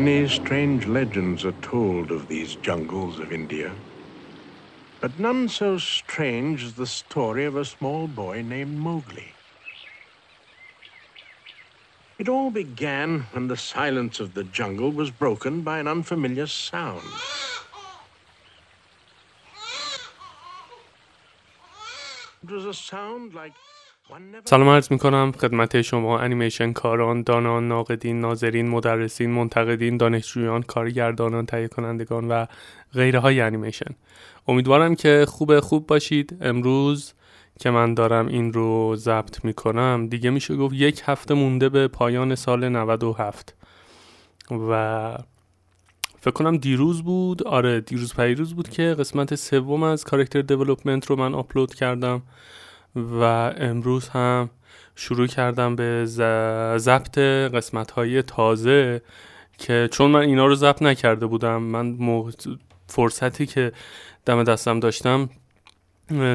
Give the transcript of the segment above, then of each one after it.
Many strange legends are told of these jungles of India, but none so strange as the story of a small boy named Mowgli. It all began when the silence of the jungle was broken by an unfamiliar sound. It was a sound like سلام عرض می کنم خدمت شما انیمیشن کاران، دانان، ناقدین، ناظرین، مدرسین، منتقدین، دانشجویان، کارگردانان، تهیه کنندگان و غیره های انیمیشن. امیدوارم که خوب خوب باشید. امروز که من دارم این رو ضبط می کنم دیگه میشه گفت یک هفته مونده به پایان سال 97 و فکر کنم دیروز بود آره دیروز پریروز بود که قسمت سوم از character development رو من آپلود کردم. و امروز هم شروع کردم به ضبط قسمت های تازه که چون من اینا رو ضبط نکرده بودم من فرصتی که دم دستم داشتم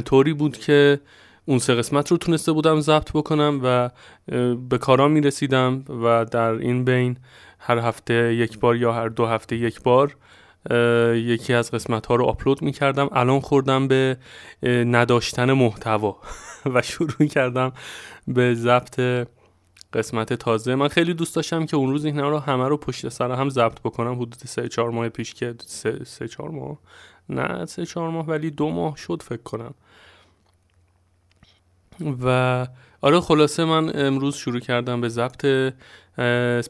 طوری بود که اون سه قسمت رو تونسته بودم ضبط بکنم و به کارام می رسیدم و در این بین هر هفته یک بار یا هر دو هفته یک بار یکی از قسمت ها رو آپلود می کردم الان خوردم به نداشتن محتوا و شروع کردم به ضبط قسمت تازه. من خیلی دوست داشتم که اون روز اینا رو همه رو پشت سر هم ضبط بکنم. حدود سه چهار ماه پیش که سه, سه چهار ماه؟ نه سه چهار ماه ولی دو ماه شد فکر کنم. و آره خلاصه من امروز شروع کردم به ضبط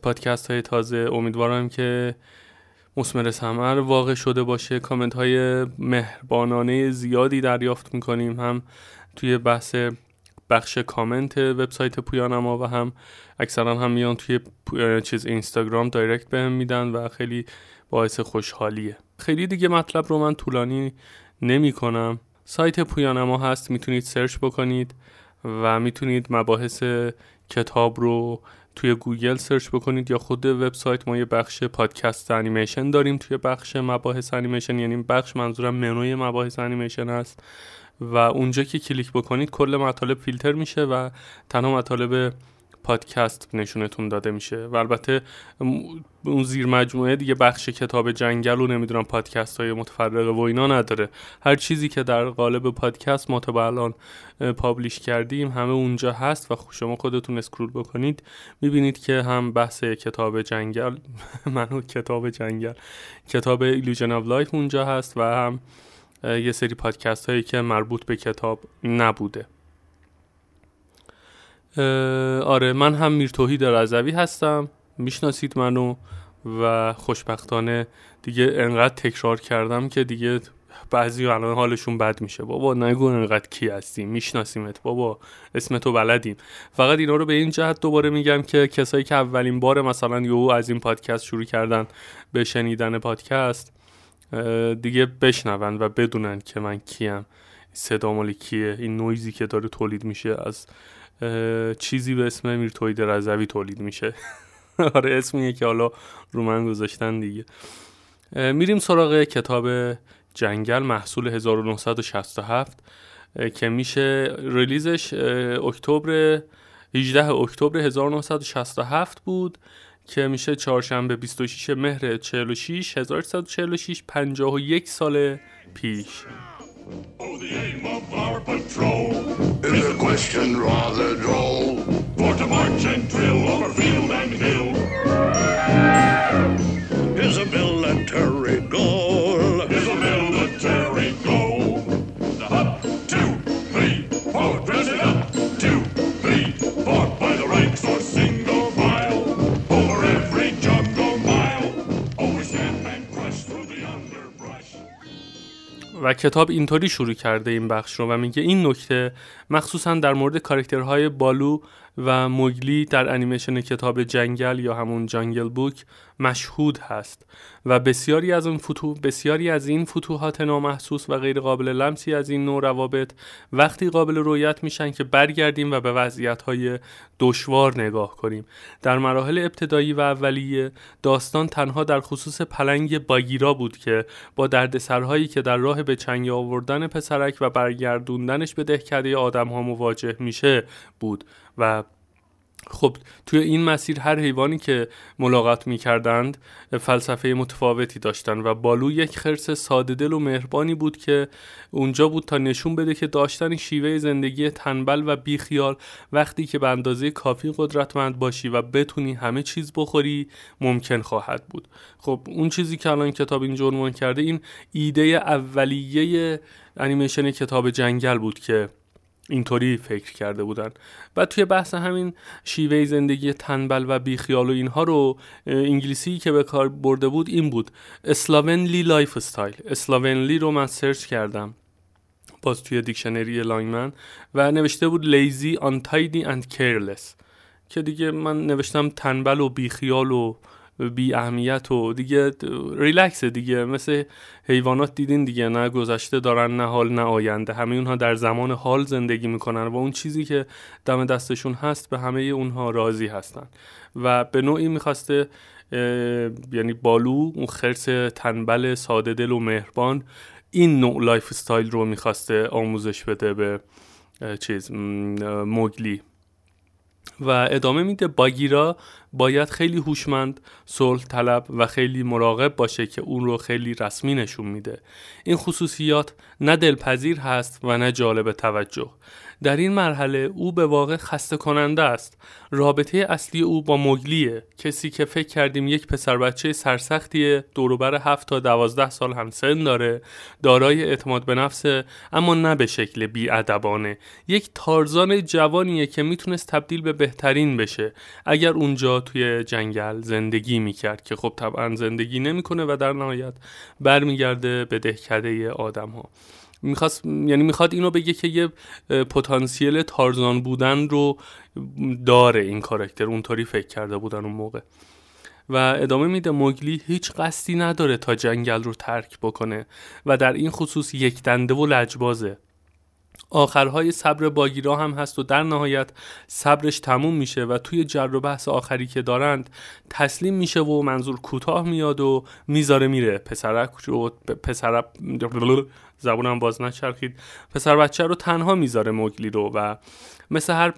پادکست های تازه. امیدوارم که مسمر سمر واقع شده باشه. کامنت های مهربانانه زیادی دریافت می‌کنیم. هم توی بحث بخش کامنت وبسایت پویانما و هم اکثرا هم میان توی چیز اینستاگرام direct بهم میدن و خیلی باعث خوشحالیه. خیلی دیگه مطلب رو من طولانی نمی کنم سایت پویانما هست. می‌تونید سرچ بکنید و می‌تونید مباحث کتاب رو توی گوگل سرچ بکنید یا خود وبسایت ما یه بخش پادکست انیمیشن داریم توی بخش مباحث انیمیشن یعنی بخش منظورم منوی مباحث انیمیشن هست. و اونجا که کلیک بکنید کل مطالب فیلتر میشه و تنها مطالب پادکست نشونتون داده میشه و البته اون زیر مجموعه دیگه بخش کتاب جنگل و نمی‌دونم پادکست های متفرقه و اینا نداره. هر چیزی که در قالب پادکست ما تا الان publish کردیم همه اونجا هست و شما خودتون scroll بکنید. می‌بینید که هم بحث کتاب جنگل منو کتاب جنگل کتاب Illusion of Life اونجا هست و هم یه سری پادکست هایی که مربوط به کتاب نبوده. آره من هم میرتوحید رضوی هستم. می‌شناسید منو و خوشبختانه دیگه انقدر تکرار کردم که دیگه بعضی الان حالشون بد میشه. بابا نگو انقدر کی هستیم. میشناسیمت. بابا اسمتو بلدیم. فقط اینا رو به این جهت دوباره میگم که کسایی که اولین بار مثلا یهو از این پادکست شروع کردن به شنیدن پادکست دیگه بشنون و بدونن که من کیم. صدا مالی کیه این نویزی که داره تولید میشه از چیزی به اسم میرتوید رضوی تولید میشه. آره اسمیه که حالا رو من گذاشتن دیگه. میریم سراغ کتاب جنگل محصول 1967 که میشه ریلیزش اکتبر 18 اکتبر 1967 بود که میشه چهارشنبه 26 مهر 46 1346 51 سال پیش. Oh, the aim of our patrol is a question rather droll. For to march and drill over field and hill is a military goal. و کتاب اینطوری شروع کرده این بخش رو و میگه این نکته مخصوصا در مورد کاراکترهای بالو و موگلی در انیمیشن کتاب جنگل یا همون جنگل بوک مشهود هست و بسیاری از این فتوح بسیاری از این فتوحات نامحسوس و غیر قابل لمسی از این نوع روابط وقتی قابل رویت میشن که برگردیم و به وضعیت های دشوار نگاه کنیم. در مراحل ابتدایی و اولیه داستان تنها در خصوص پلنگ باگیرا بود که با دردسرهایی که در راه به چنگ آوردن پسرک و برگردوندنش به دهکده آدم ها مواجه میشه بود و خب توی این مسیر هر حیوانی که ملاقات می کردند فلسفه متفاوتی داشتن و بالو یک خرس ساده دل و مهربانی بود که اونجا بود تا نشون بده که داشتن شیوه زندگی تنبل و بیخیال وقتی که به اندازه کافی قدرتمند باشی و بتونی همه چیز بخوری ممکن خواهد بود. خب اون چیزی که الان کتاب این عنوان کرده این ایده اولیه انیمیشن کتاب جنگل بود که اینطوری فکر کرده بودن. و توی بحث همین شیوه زندگی تنبل و بیخیال و اینها رو انگلیسی که به کار برده بود این بود. slovenly lifestyle slovenly رو من سرچ کردم. باز توی دیکشنری Longman و نوشته بود lazy untidy and careless که دیگه من نوشتم تنبل و بیخیال و بی اهمیت و دیگه ریلکس دیگه. مثل حیوانات دیدین دیگه نه گذشته دارن نه حال نه آینده. همه اونها در زمان حال زندگی می‌کنن و اون چیزی که دم دستشون هست به همه اونها راضی هستن. و به نوعی می‌خواسته یعنی بالو اون خرس تنبل ساده دل و مهربان این نوع lifestyle رو می‌خواسته آموزش بده به چیز موگلی. و ادامه میده باگیرا باید خیلی هوشمند، صلح طلب و خیلی مراقب باشه که اون رو خیلی رسمی نشون میده. این خصوصیات نه دلپذیر هست و نه جالب توجه. در این مرحله او به واقع خسته کننده است. رابطه اصلی او با مگلیه کسی که فکر کردیم یک پسر بچه سرسختیه دوروبر هفت تا دوازده سال هم سن داره دارای اعتماد به نفسه اما نه به شکل بیادبانه. یک تارزان جوانیه که می‌تونست تبدیل به بهترین بشه. اگر اونجا توی جنگل زندگی می‌کرد که خب طبعا زندگی نمی‌کنه و در نهایت برمیگرده به دهکده آدم ها می‌خواست یعنی می‌خواد اینو بگه که یه پتانسیل تارزان بودن رو داره این کارکتر اونطوری فکر کرده بودن اون موقع. و ادامه میده موگلی هیچ قصدی نداره تا جنگل رو ترک بکنه و در این خصوص یک دنده و لجبازه. آخرهای صبر باگیرا هم هست و در نهایت صبرش تموم میشه و توی جر و بحث آخری که دارند تسلیم میشه و منظور کوتاه میاد و می‌ذاره میره. پسرک رو پسر زبونم باز نچرخید. پسر بچه رو تنها می‌ذاره موگلی رو و مثل هر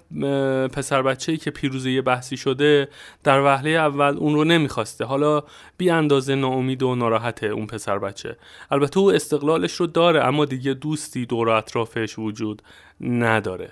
پسر بچه که پیروزه یه بحثی شده در وهله اول اون رو نمی‌خواسته. حالا بی اندازه ناامید و ناراحته اون پسر بچه. البته او استقلالش رو داره اما دیگه دوستی دور اطرافش وجود نداره.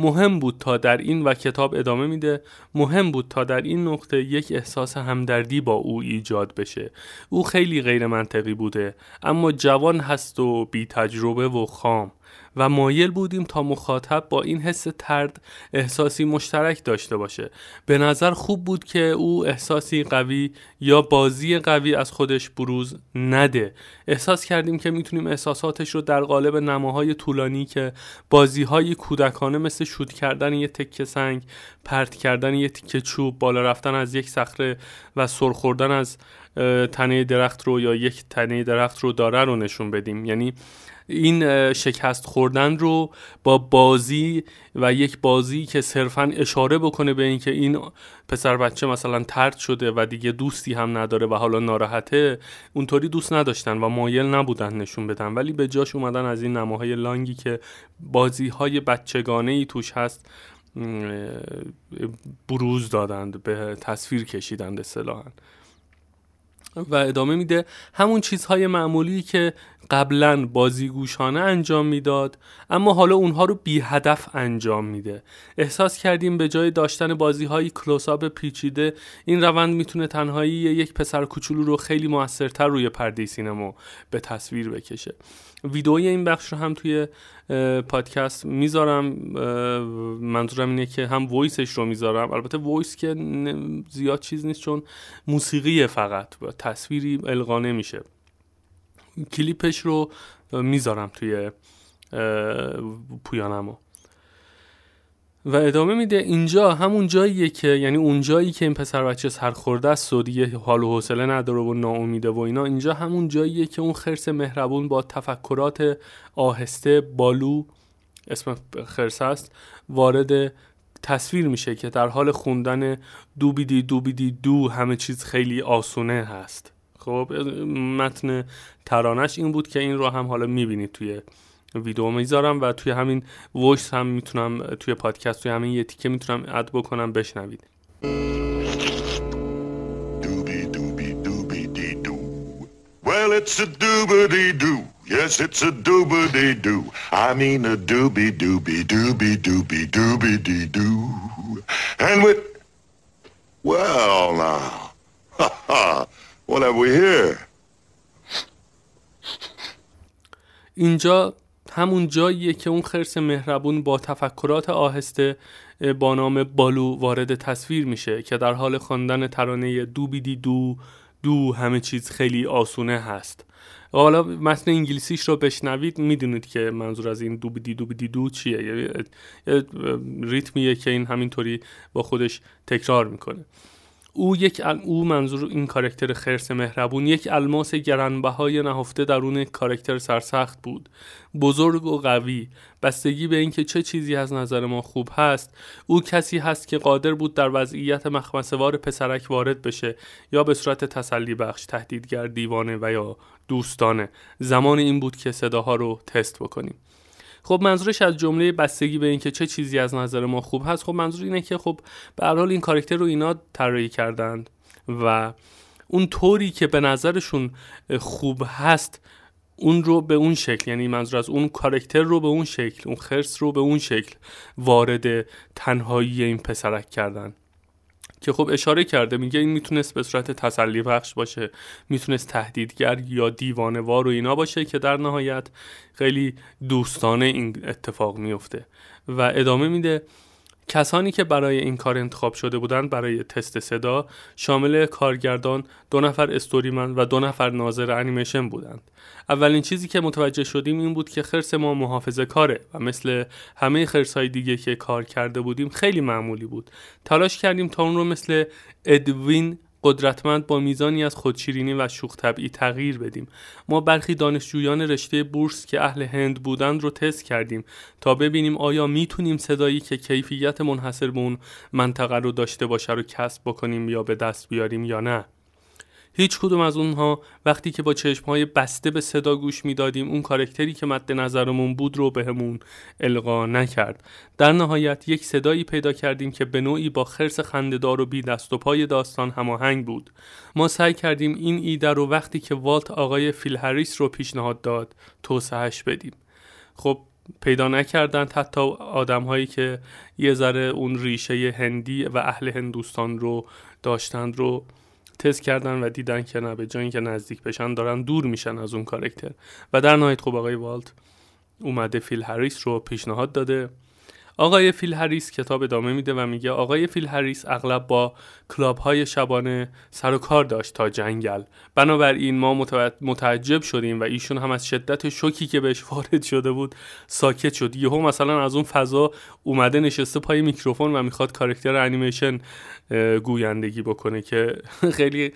مهم بود تا در این و کتاب ادامه میده مهم بود تا در این نقطه یک احساس همدردی با او ایجاد بشه. او خیلی غیر منطقی بوده اما جوان هست و بی تجربه و خام. و مایل بودیم تا مخاطب با این حس ترد احساسی مشترک داشته باشه. به نظر خوب بود که او احساسی قوی یا بازی قوی از خودش بروز نده. احساس کردیم که می‌تونیم احساساتش رو در قالب نماهای طولانی که بازیهای کودکانه مثل شود کردن یه تکه سنگ پرت کردن یه تکه چوب بالا رفتن از یک صخره و سرخوردن از تنه درخت رو یا یک تنه درخت رو داره رو نشون بدیم. یعنی این شکست خوردن رو با بازی و یک بازی که صرفا اشاره بکنه به اینکه این پسر بچه مثلا ترد شده و دیگه دوستی هم نداره و حالا ناراحته اونطوری دوست نداشتن و مایل نبودن نشون بدن. ولی به جاش اومدن از این نماهای لانگی که بازی های بچگانه ای توش هست بروز دادند به تصویر کشیدند اصطلاحا. و ادامه میده. همون چیزهای معمولی که قبلا بازیگوشانه انجام می‌داد اما حالا اونها رو بی هدف انجام میده. احساس کردیم به جای داشتن بازی های کلوزآپ پیچیده این روند می‌تونه تنهایی یک پسر کوچولو رو خیلی موثرتر روی پرده سینما به تصویر بکشه. ویدئوی این بخش رو هم توی پادکست می‌ذارم. منظورم اینه که هم voice ش رو می‌ذارم. البته voice که زیاد چیز نیست چون موسیقی فقط با تصویری القا نمیشه کلیپش رو می‌ذارم توی پویانمو و ادامه میده اینجا همون جاییه که یعنی اون جایی که این پسر بچه سرخورده است و دیگه حال و حوصله نداره و ناامیده و اینا اینجا همون جاییه که اون خرس مهربون با تفکرات آهسته بالو اسم خرس است وارد تصویر میشه که در حال خوندن دوبیدی دوبیدی دو همه چیز خیلی آسونه هست. خب متن ترانش این بود که این رو هم حالا می‌بینید توی ویدیو می‌ذارم و توی همین وایس هم می‌تونم توی پادکست توی همین یه تیکه می‌تونم اد بکنم بشنوید Well, it's a doobity doo. Yes, it's a doobity doo. I mean a doobie doobie doobie doobie doobie doo. And with. Well, now. Ha ha. What have we here? اینجا همون جاییه که اون خرس مهربون با تفکرات آهسته با نام بالو وارد تصویر میشه که در حال خواندن ترانه دو بیدی دو دو همه چیز خیلی آسونه هست. حالا متن انگلیسیش رو بشنوید می‌دونید که منظور از این دو بیدی دو بیدی دو چیه یه ریتمیه که این همینطوری با خودش تکرار می‌کنه. او یک او منظور این کارکتر خرس مهربون یک الماس گرانبهای نهفته درون کارکتر سرسخت بود. بزرگ و قوی. بستگی به اینکه چه چیزی از نظر ما خوب هست او کسی هست که قادر بود در وضعیت مخمسوار پسرک وارد بشه یا به صورت تسلی بخش تهدیدگر دیوانه و یا دوستانه. زمان این بود که صداها رو تست بکنیم. خب منظورش از جمله بستگی به اینکه چه چیزی از نظر ما خوب هست خب منظور اینه که خب به هر حال این کاراکتر رو اینا طراحی کردند و اون طوری که به نظرشون خوب هست اون رو به اون شکل یعنی منظور از اون کارکتر رو به اون شکل اون خرس رو به اون شکل وارد تنهایی این پسرک کردن. که خب اشاره کرده میگه این می‌تونست به صورت تسلی بخش باشه می‌تونست تهدیدگر یا دیوانه وار و اینا باشه که در نهایت خیلی دوستانه این اتفاق میفته. و ادامه میده کسانی که برای این کار انتخاب شده بودند برای تست صدا شامل کارگردان دو نفر استوریمن و دو نفر ناظر انیمیشن بودند. اولین چیزی که متوجه شدیم این بود که خرس ما محافظه کاره و مثل همه خرس های دیگه که کار کرده بودیم خیلی معمولی بود. تلاش کردیم تا اون رو مثل ادوین قدرتمند با میزانی از خودشیرینی و شوخ طبعی تغییر بدیم. ما برخی دانشجویان رشته بورس که اهل هند بودند رو تست کردیم تا ببینیم آیا می‌تونیم صدایی که کیفیت منحصر به اون منطقه رو داشته باشه رو کسب بکنیم یا به دست بیاریم یا نه. هیچ کدوم از اونها وقتی که با چشمهای بسته به صدا گوش می‌دادیم اون کارکتری که مد نظرمون بود رو بهمون القا نکرد. در نهایت یک صدایی پیدا کردیم که به نوعی با خرس خندهدار و بی دست و پای داستان هماهنگ بود. ما سعی کردیم این ایده رو وقتی که والت آقای فیل هریس رو پیشنهاد داد توسعهش بدیم. خب پیدا نکردن حتی آدم هایی که یه ذره اون ریشه هندی و اهل هندوستان رو داشتند رو تست کردن و دیدن که نه به جایی که نزدیک بشن دارن دور میشن از اون کارکتر و در نهایت خب آقای والت اومده فیل هریس رو پیشنهاد داده. آقای فیل هریس کتاب ادامه میده و میگه آقای فیل هریس اغلب با کلاب های شبانه سر و کار داشت تا جنگل. بنابراین ما متعجب شدیم و ایشون هم از شدت شوکی که بهش وارد شده بود ساکت شد. یهو مثلا از اون فضا اومده نشسته پای میکروفون و می‌خواد کارکتر انیمیشن گویندگی بکنه که خیلی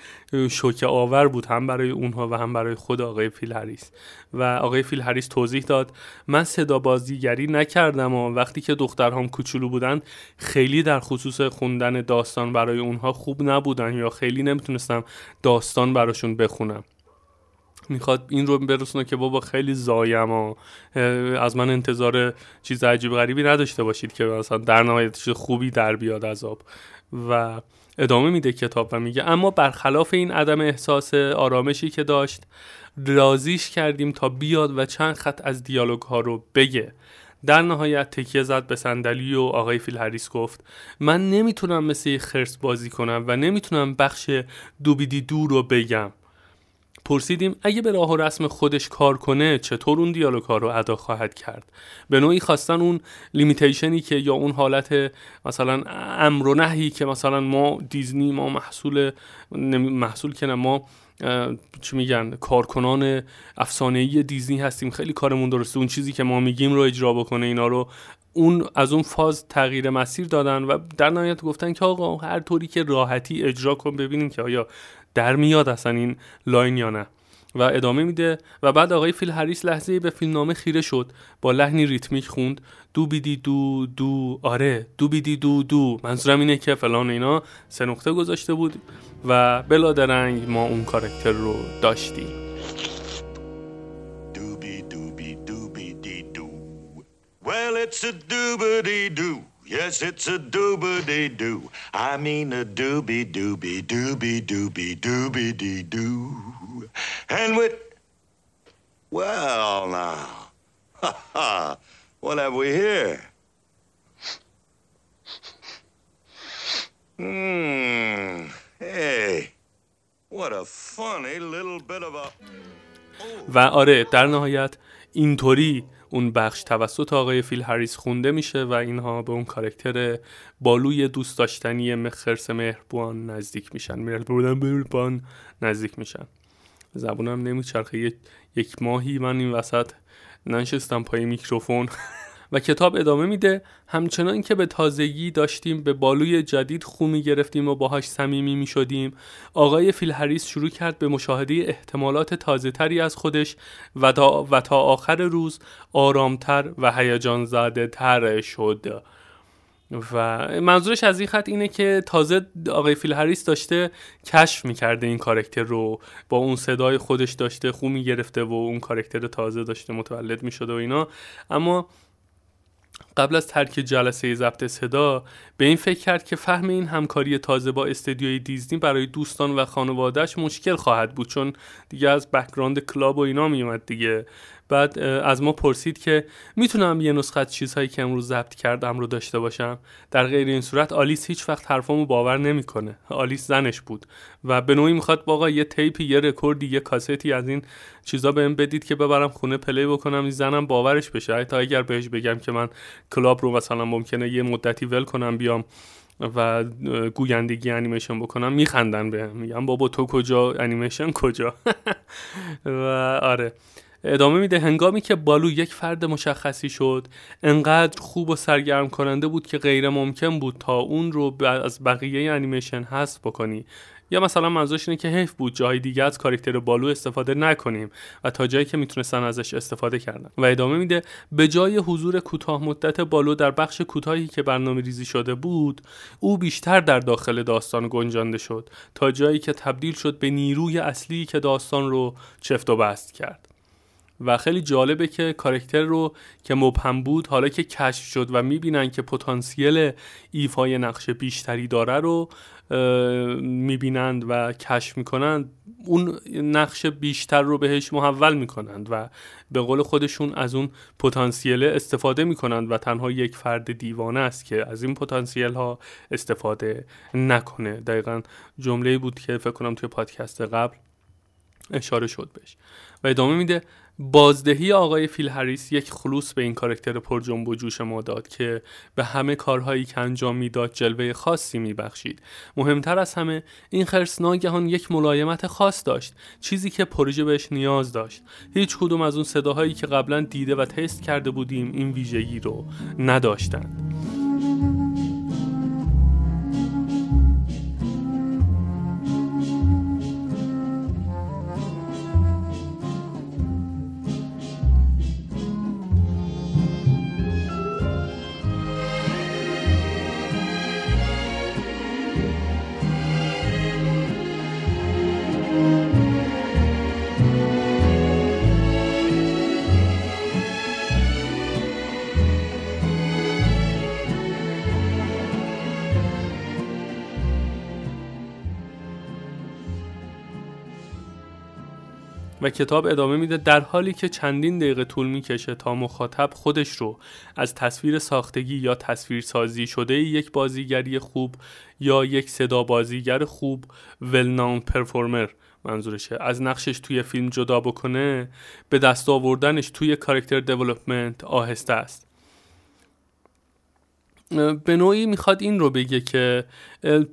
شوکه آور بود هم برای اونها و هم برای خود آقای فیل هریس. و آقای فیل هریس توضیح داد من صدا بازیگری نکردم و وقتی که دخترهام کوچولو بودن خیلی در خصوص خوندن داستان برای اونها خوب نبودن یا خیلی نمی‌تونستم داستان براشون بخونم. می‌خواد این رو برسونه که بابا خیلی زایم و از من انتظار چیز عجیب غریبی نداشته باشید که مثلا در نهایت چیز خوبی در بیاد از آب. و ادامه میده کتاب و میگه اما برخلاف این عدم احساس آرامشی که داشت رازیش کردیم تا بیاد و چند خط از دیالوگ ها رو بگه. در نهایت تکیه زد به صندلی و آقای فیل هریس گفت من نمی‌تونم مثل خرس بازی کنم و نمی‌تونم بخش دوبیدی دو رو بگم. پرسیدیم اگه به راه و رسم خودش کار کنه چطور اون دیالوگ ها رو ادا خواهد کرد؟ به نوعی خواستن اون limitation ی که یا اون حالت مثلا امر و نهی که مثلا ما دیزنی ما محصول محصول که ما چی میگن کارکنان افسانه‌ای دیزنی هستیم. خیلی کارمون درسته. اون چیزی که ما میگیم رو اجرا بکنه اینا رو اون از اون فاز تغییر مسیر دادن و در نهایت گفتن که آقا هر طوری که راحتی اجرا کن ببینیم که آیا در میاد اصلا این line یا نه. و ادامه میده و بعد آقای فیل هریس لحظه به فیلمنامه خیره شد با لحنی ریتمیک خوند. دو بیدی دو دو آره دو بیدی دو دو. منظورم اینه که فلان اینا سه نقطه گذاشته بود و بلا درنگ ما اون کارکتر رو داشتیم. دی Well, it's a doobity doo. Yes, it's a doobity doo. I mean a dooby dooby dooby dooby dooby dee doo. And with. Well, now. Ha ha. What have we here? Hmm. Hey. What a funny little bit of a. و آره در نهایت اینطوری اون بخش توسط آقای فیل هریس خونده میشه و اینها به اون کارکتر بالوی دوست داشتنی مخرس مهربان نزدیک میشن. مهربان نزدیک میشن. زبونم نمیچرخه. یک ماهی من این وسط ننشستم پای میکروفون. و کتاب ادامه میده. همچنان که به تازگی داشتیم به بالوی جدید خو می گرفتیم و باهاش صمیمی می شدیم آقای فیل هریس شروع کرد به مشاهده احتمالات تازه تری از خودش و تا, و تا آخر روز آرامتر و هیجان زده تر شد. و منظورش از این خط اینه که تازه آقای فیل هریس داشته کشف می‌کرده این کارکتر رو. با اون صدای خودش داشته خو می‌گرفته و اون کارکتر تازه داشته متولد می‌شده و اینا. اما قبل از ترک جلسه ضبط صدا به این فکر کرد که فهم این همکاری تازه با استدیوی دیزنی برای دوستان و خانوادهش مشکل خواهد بود چون دیگه از background کلاب و اینا میومد دیگه. بعد از ما پرسید که می‌تونم یه نسخه چیزهایی که امروز ضبط کردم رو داشته باشم؟ در غیر این صورت آلیس هیچ وقت حرفامو باور نمی‌کنه. آلیس زنش بود و به نوعی می‌خواد بگه آقا یه tape ی یه رکوردی یه کاستی از این چیزا بهم بدید که ببرم خونه play بکنم این زنم باورش بشه. تا اگر بهش بگم که من کلاب رو مثلا ممکنه یه مدتی ول کنم بیام و گویندگی انیمیشن بکنم میخندن بهم میگن بابا تو کجا؟ انیمیشن کجا؟ و آره. ادامه میده. هنگامی که بالو یک فرد مشخصی شد انقدر خوب و سرگرم کننده بود که غیر ممکن بود تا اون رو از بقیه انیمیشن حذف بکنی. یا مثلا منظورش اینه که حیف بود جای دیگه از کاراکتر بالو استفاده نکنیم و تا جایی که می‌تونستن ازش استفاده کردن. و ادامه میده به جای حضور کوتاه مدت بالو در بخش کوتاهی که برنامه ریزی شده بود او بیشتر در داخل داستان گنجانده شد تا جایی که تبدیل شد به نیروی اصلی که داستان رو چفت و بست کرد. و خیلی جالبه که کارکتر رو که مبهم بود حالا که کشف شد و می‌بینن که پتانسیل ایفای نقش بیشتری داره رو می‌بینند و کشف می‌کنند اون نقش بیشتر رو بهش محول می‌کنند و به قول خودشون از اون پتانسیل استفاده می‌کنند و تنها یک فرد دیوانه است که از این پتانسیل ها استفاده نکنه. دقیقا جمله بود که فکر کنم توی پادکست قبل اشاره شد بهش. و ادامه میده بازدهی آقای فیل هریس یک خلوص به این کارکتر پر جنب و جوش ما داد که به همه کارهایی که انجام می‌داد جلوه خاصی میبخشید. مهمتر از همه این خرس ناگهان یک ملایمت خاص داشت چیزی که پروژه بهش نیاز داشت. هیچ کدوم از اون صداهایی که قبلا دیده و تست کرده بودیم این ویژگی رو نداشتند. و کتاب ادامه میده در حالی که چندین دقیقه طول می‌کشه تا مخاطب خودش رو از تصویر ساختگی یا تصویر سازی شده یک بازیگری خوب یا یک صدا بازیگر خوب ول نام پرفورمر منظورشه از نقشش توی فیلم جدا بکنه به دست آوردنش توی کارکتر دیولپمنت آهسته است. به نوعی می‌خواد این رو بگه که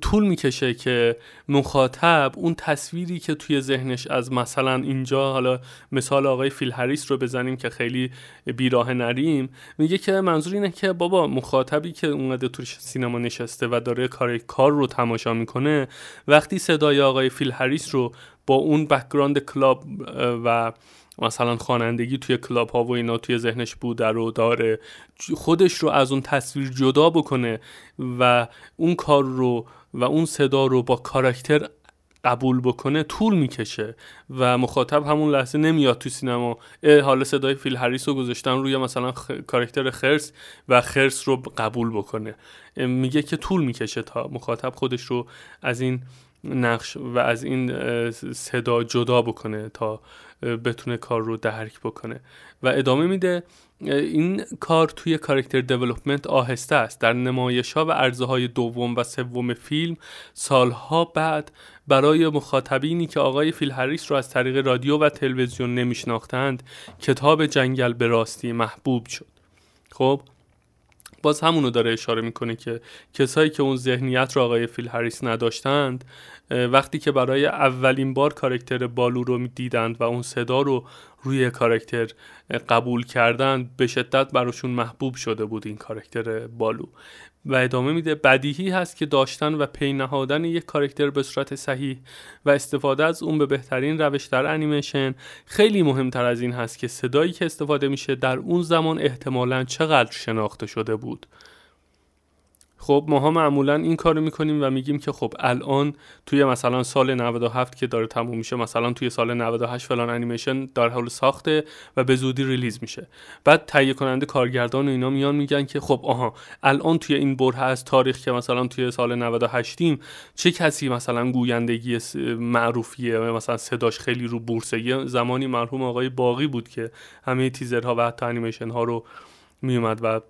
طول می‌کشه که مخاطب اون تصویری که توی ذهنش از مثلا اینجا حالا مثال آقای فیل هریس رو بزنیم که خیلی بیراه نریم میگه که منظور اینه که بابا مخاطبی که اونقدر توی سینما نشسته و داره کار کار رو تماشا می‌کنه وقتی صدای آقای فیل هریس رو با اون background کلاب و مثلا خوانندگی توی کلاب ها و اینا توی ذهنش بوده رو داره خودش رو از اون تصویر جدا بکنه و اون کار رو و اون صدا رو با کاراکتر قبول بکنه طول می‌کشه و مخاطب همون لحظه نمیاد تو سینما. حالا صدای فیل هریس رو گذاشتن روی مثلا خ... کارکتر خرس و خرس رو قبول بکنه. میگه که طول می‌کشه تا مخاطب خودش رو از این نقش و از این صدا جدا بکنه تا بتونه کار رو درک بکنه. و ادامه میده این کار توی کارکتر دیولپمنت آهسته است. در نمایش ها و عرضه های دوم و سوم فیلم سالها بعد برای مخاطبینی که آقای فیل هریس رو از طریق رادیو و تلویزیون نمیشناختند کتاب جنگل به راستی محبوب شد. خب باز همونو داره اشاره می‌کنه که کسایی که اون ذهنیت رو آقای فیل هریس نداشتند وقتی که برای اولین بار کارکتر بالو رو دیدند و اون صدا رو روی کارکتر قبول کردن به شدت براشون محبوب شده بود این کارکتر بالو. و ادامه میده بدیهی هست که داشتن و پی نهادن یک کارکتر به صورت صحیح و استفاده از اون به بهترین روش در انیمیشن. خیلی مهمتر از این هست که صدایی که استفاده میشه در اون زمان احتمالا چقدر شناخته شده بود. خب ماها معمولا این کارو می‌کنیم و میگیم که خب الان توی مثلا سال 97 که داره تموم میشه مثلا توی سال 98 فلان انیمیشن در حال ساخته و به زودی release میشه. بعد تهیه کننده کارگردان و اینا میان میگن که خب آها الان توی این برهه از تاریخ که مثلا توی سال 98 ایم چه کسی مثلا گویندگی معروفیه؟ مثلا صداش خیلی رو بورسه. یه زمانی مرحوم آقای باقی بود که همه تیزرها و حتی انیمیشن ها رو میومد و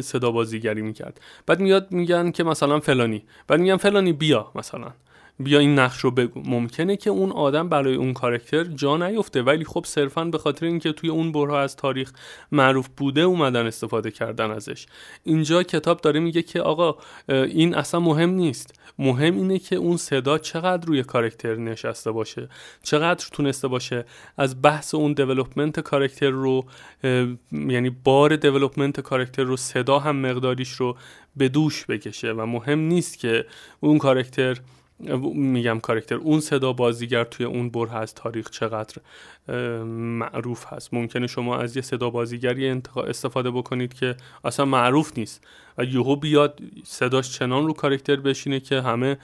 صدا بازیگری می‌کرد. بعد میاد میگن که مثلا فلانی. بعد میگن فلانی بیا مثلا. بیا این نقش رو بگو. ممکنه که اون آدم برای اون کارکتر جا نیفته ولی خب صرفا به خاطر اینکه توی اون برها از تاریخ معروف بوده اومدن استفاده کردن ازش. اینجا کتاب داره میگه که آقا این اصلا مهم نیست. مهم اینه که اون صدا چقدر روی کارکتر نشسته باشه. چقدر تونسته باشه از بحث اون دیولپمنت کارکتر رو یعنی بار دیولپمنت کارکتر رو صدا هم مقداریش رو به دوش بکشه. و مهم نیست که اون کارکتر میگم کارکتر اون صدا بازیگر توی اون بره از تاریخ چقدر معروف هست. ممکنه شما از یه صدا بازیگری استفاده بکنید که اصلا معروف نیست. و یهو بیاد صداش چنان رو کارکتر بشینه که همه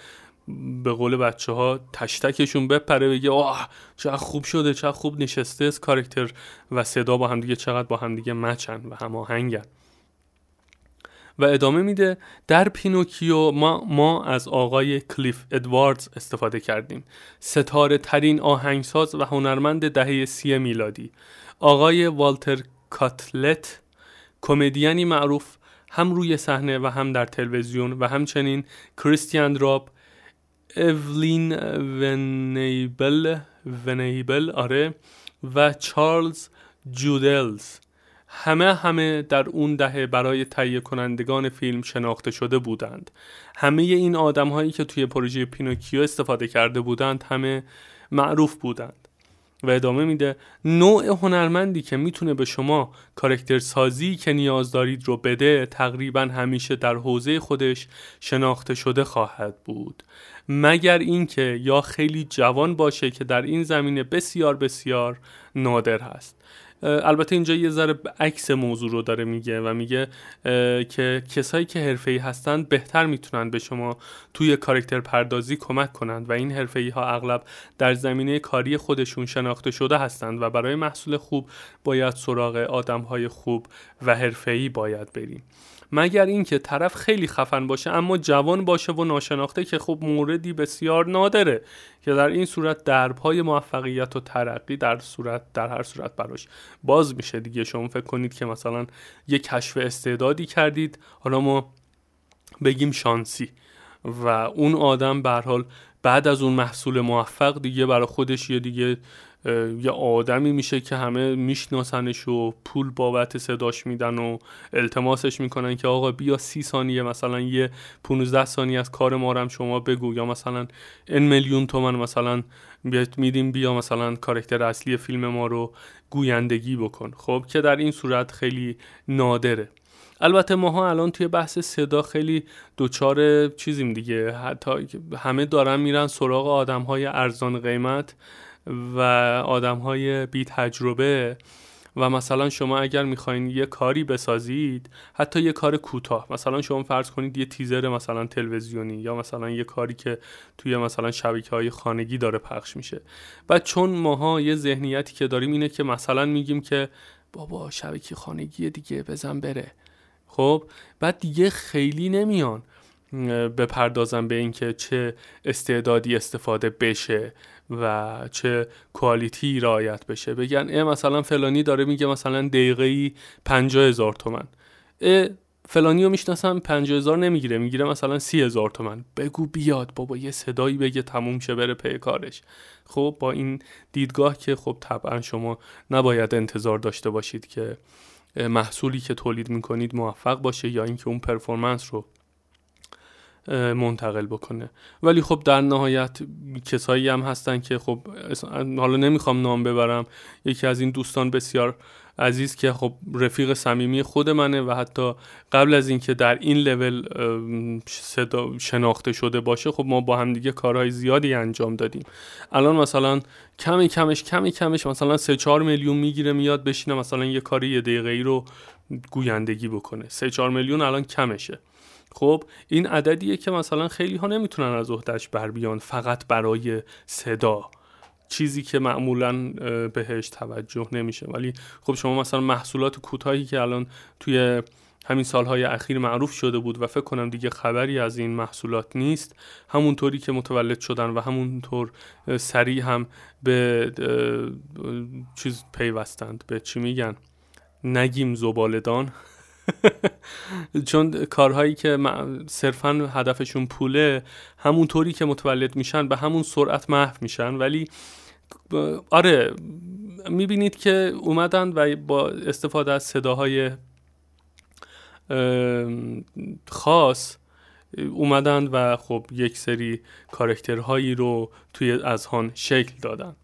به قول بچه ها تشتکشون بپره بگه آه چقدر خوب شده چقدر خوب نشسته از کارکتر و صدا با همدیگه چقدر با همدیگه match ن و هماهنگن. و ادامه میده در پینوکیو ما, ما از آقای کلیف ادواردز استفاده کردیم. ستاره ترین آهنگساز و هنرمند دهه سی میلادی. آقای والتر کاتلت کمدیانی معروف هم روی صحنه و هم در تلویزیون و همچنین کریستیان راب اولین ونیبل ونیبل آره و چارلز جودلز. همه همه در اون دهه برای تهیه کنندگان فیلم شناخته شده بودند. همه این آدم هایی که توی پروژه پینوکیو استفاده کرده بودند همه معروف بودند و ادامه میده نوع هنرمندی که می‌تونه به شما کارکتر سازی که نیاز دارید رو بده تقریبا همیشه در حوزه خودش شناخته شده خواهد بود. مگر اینکه یا خیلی جوان باشه که در این زمینه بسیار بسیار نادر هست. البته اینجا یه ذره عکس موضوع رو داره میگه و میگه که کسایی که حرفه‌ای هستند بهتر می‌تونن به شما توی کارکتر پردازی کمک کنند و این حرفه‌ای ها اغلب در زمینه کاری خودشون شناخته شده هستند و برای محصول خوب باید سراغ آدمهای خوب و حرفه‌ای باید بریم. مگر اینکه طرف خیلی خفن باشه اما جوان باشه و ناشناخته که خب موردی بسیار نادره که در این صورت دربهای موفقیت و ترقی در صورت در هر صورت براش باز میشه دیگه. شما فکر کنید که مثلا یه کشف استعدادی کردید حالا ما بگیم شانسی و اون آدم به حال بعد از اون محصول موفق دیگه برای خودش یه دیگه یه آدمی میشه که همه میشناسنش و پول بابت صداش میدن و التماسش می‌کنن که آقا بیا سی ثانیه مثلا یه 15 ثانیه از کار ما هم شما بگو. یا مثلا ان میلیون تومن مثلا میدیم بیا مثلا کارکتر اصلی فیلم ما رو گویندگی بکن. خب که در این صورت خیلی نادره. البته ماها الان توی بحث صدا خیلی دوچار چیزیم دیگه. حتی همه دارن میرن سراغ آدم های ارزان قیمت. و آدم های بی تجربه و مثلا شما اگر می‌خواین یه کاری بسازید حتی یه کار کوتاه مثلا شما فرض کنید یه تیزر مثلا تلویزیونی یا مثلا یه کاری که توی مثلا شبکه های خانگی داره پخش میشه. و چون ماها یه ذهنیتی که داریم اینه که مثلا میگیم که بابا شبکه خانگی دیگه بزن بره. خب؟ بعد دیگه خیلی نمیان بپردازم به اینکه چه استعدادی استفاده بشه. و چه کوالیتی رعایت بشه. بگن اه مثلا فلانی داره میگه مثلا دقیقه ای هزار تومن. اه فلانی رو می‌شناسم پنجا هزار نمی‌گیره. می‌گیره مثلا سی هزار تومن. بگو بیاد بابا یه صدایی بگه تموم شه بره پی کارش. خب با این دیدگاه که خب طبعا شما نباید انتظار داشته باشید که محصولی که تولید می‌کنید موفق باشه یا اینکه اون پرفورمنس رو منتقل بکنه. ولی خب در نهایت کسایی هم هستن که خب حالا نمی‌خوام نام ببرم. یکی از این دوستان بسیار عزیز که خب رفیق صمیمی خود منه و حتی قبل از اینکه در این لول شناخته شده باشه خب ما با هم دیگه کارهای زیادی انجام دادیم. الان مثلا کمی کمش کمی کمش مثلا سه چهار میلیون می‌گیره میاد بشینه مثلا یه کاری یه دقیقه ای رو گویندگی بکنه. سه چهار میلیون الان کمشه. خب این عددیه که مثلا خیلی ها نمی‌تونن از عهدهش بر بیان فقط برای صدا. چیزی که معمولا بهش توجه نمیشه. ولی خب شما مثلا محصولات کوتاهی که الان توی همین سالهای اخیر معروف شده بود و فکر کنم دیگه خبری از این محصولات نیست همونطوری که متولد شدن و همونطور سریع هم به چیز پیوستند. به چی میگن؟ نگیم زبالدان چون کارهایی که صرفا هدفشون پوله همونطوری که متولد میشن به همون سرعت محو میشن. ولی آره می‌بینید که اومدن و با استفاده از صداهای خاص اومدن و خب یک سری کارکترهایی رو توی اذهان شکل دادن.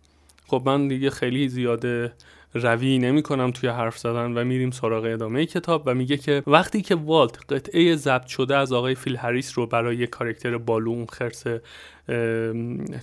خب من دیگه خیلی زیاده روی نمی کنم توی حرف زدن و میریم سراغ ادامه کتاب و میگه که وقتی که والت قطعه ضبط شده از آقای فیل هریس رو برای کارکتر بالو اون خرس